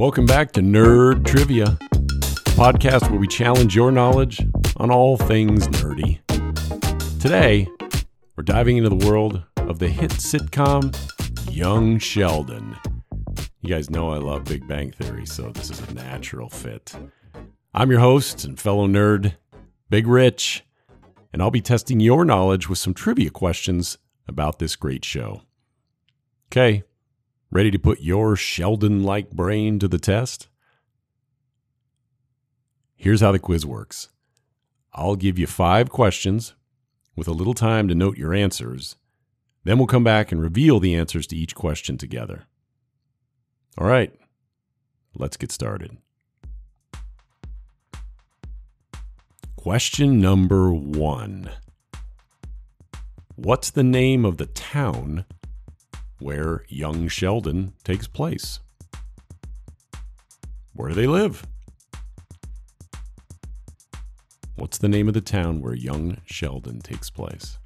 Welcome back to Nerd Trivia, podcast where we challenge your knowledge on all things nerdy. Today, we're diving into the world of the hit sitcom Young Sheldon. You guys know I love Big Bang Theory, so this is a natural fit. I'm your host and fellow nerd, Big Rich, and I'll be testing your knowledge with some trivia questions about this great show. Okay, ready to put your Sheldon like brain to the test? Here's how the quiz works I'll give you five questions with a little time to note your answers. Then we'll come back and reveal the answers to each question together. All right, let's get started. Question number one What's the name of the town where young Sheldon takes place? Where do they live? What's the name of the town where young Sheldon takes place?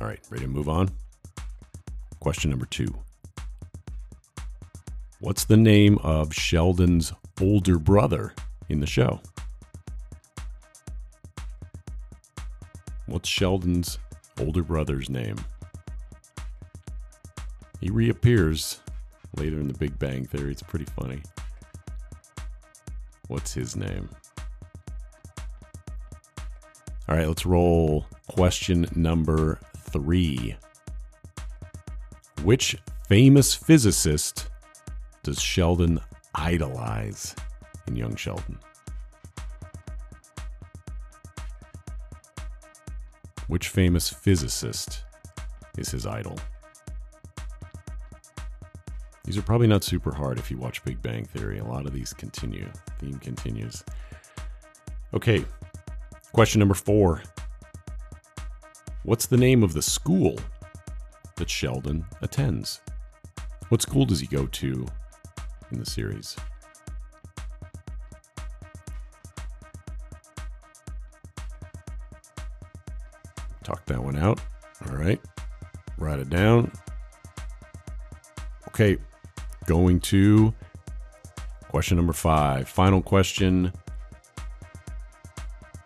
All right, ready to move on? Question number two What's the name of Sheldon's older brother in the show? Sheldon's older brother's name? He reappears later in the Big Bang Theory. It's pretty funny. What's his name? All right, let's roll question number three. Which famous physicist does Sheldon idolize in Young Sheldon? Which famous physicist is his idol? These are probably not super hard if you watch Big Bang Theory. A lot of these continue. Theme continues. Okay, question number four. What's the name of the school that Sheldon attends? What school does he go to in the series? Talk that one out. All right. Write it down. Okay. Going to question number five. Final question.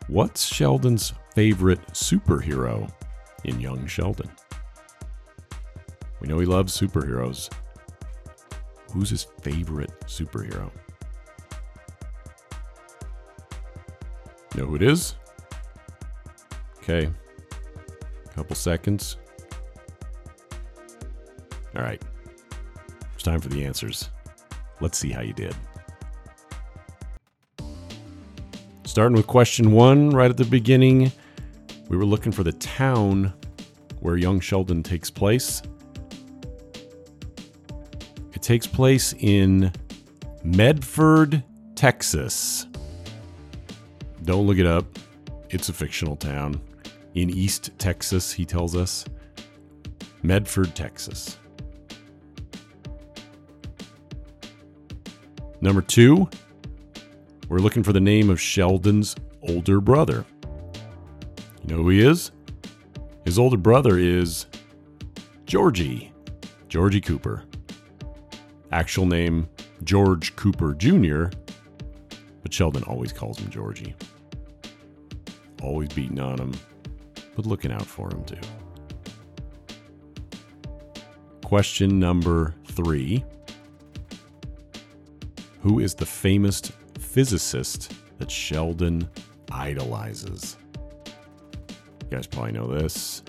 What's Sheldon's favorite superhero in Young Sheldon? We know he loves superheroes. Who's his favorite superhero? Know who it is? Okay. Couple seconds. All right. It's time for the answers. Let's see how you did. Starting with question one, right at the beginning, we were looking for the town where young Sheldon takes place. It takes place in Medford, Texas. Don't look it up, it's a fictional town. In East Texas, he tells us. Medford, Texas. Number two, we're looking for the name of Sheldon's older brother. You know who he is? His older brother is Georgie, Georgie Cooper. Actual name George Cooper Jr., but Sheldon always calls him Georgie. Always beating on him, but looking out for him too. Question number three Who is the famous physicist that Sheldon idolizes? You guys probably know this.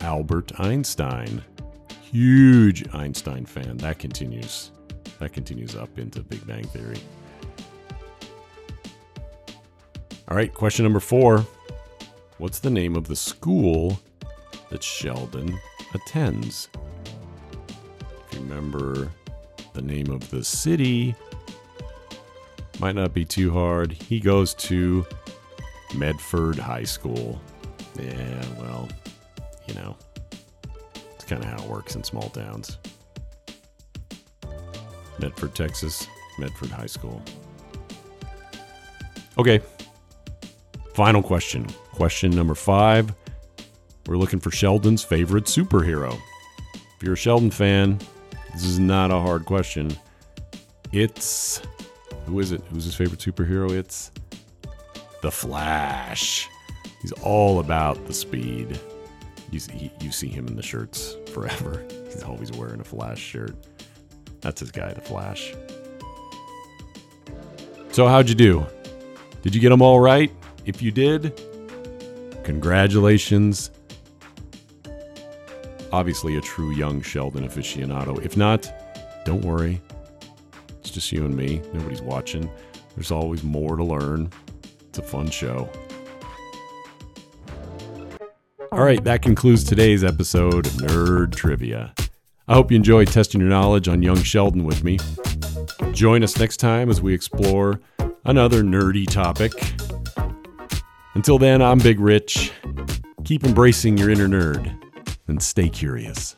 Albert Einstein. Huge Einstein fan. That continues. That continues up into Big Bang Theory. All right, question number four. What's the name of the school that Sheldon attends? Remember the name of the city, might not be too hard. He goes to Medford High School. Yeah, well, you know, it's kind of how it works in small towns. Medford, Texas, Medford High School. Okay. Final question. Question number five. we're looking for Sheldon's favorite superhero. If you're a Sheldon fan, this is not a hard question. It's. Who is it? Who's his favorite superhero? It's. The Flash. He's all about the speed. You see, you see him in the shirts forever. He's always wearing a Flash shirt. That's his guy, the Flash. So, how'd you do? Did you get them all right? If you did, congratulations. Obviously, a true young Sheldon aficionado. If not, don't worry. It's just you and me. Nobody's watching. There's always more to learn. It's a fun show. All right, that concludes today's episode of Nerd Trivia. I hope you enjoyed testing your knowledge on young Sheldon with me. Join us next time as we explore another nerdy topic. Until then, I'm Big Rich. Keep embracing your inner nerd and stay curious.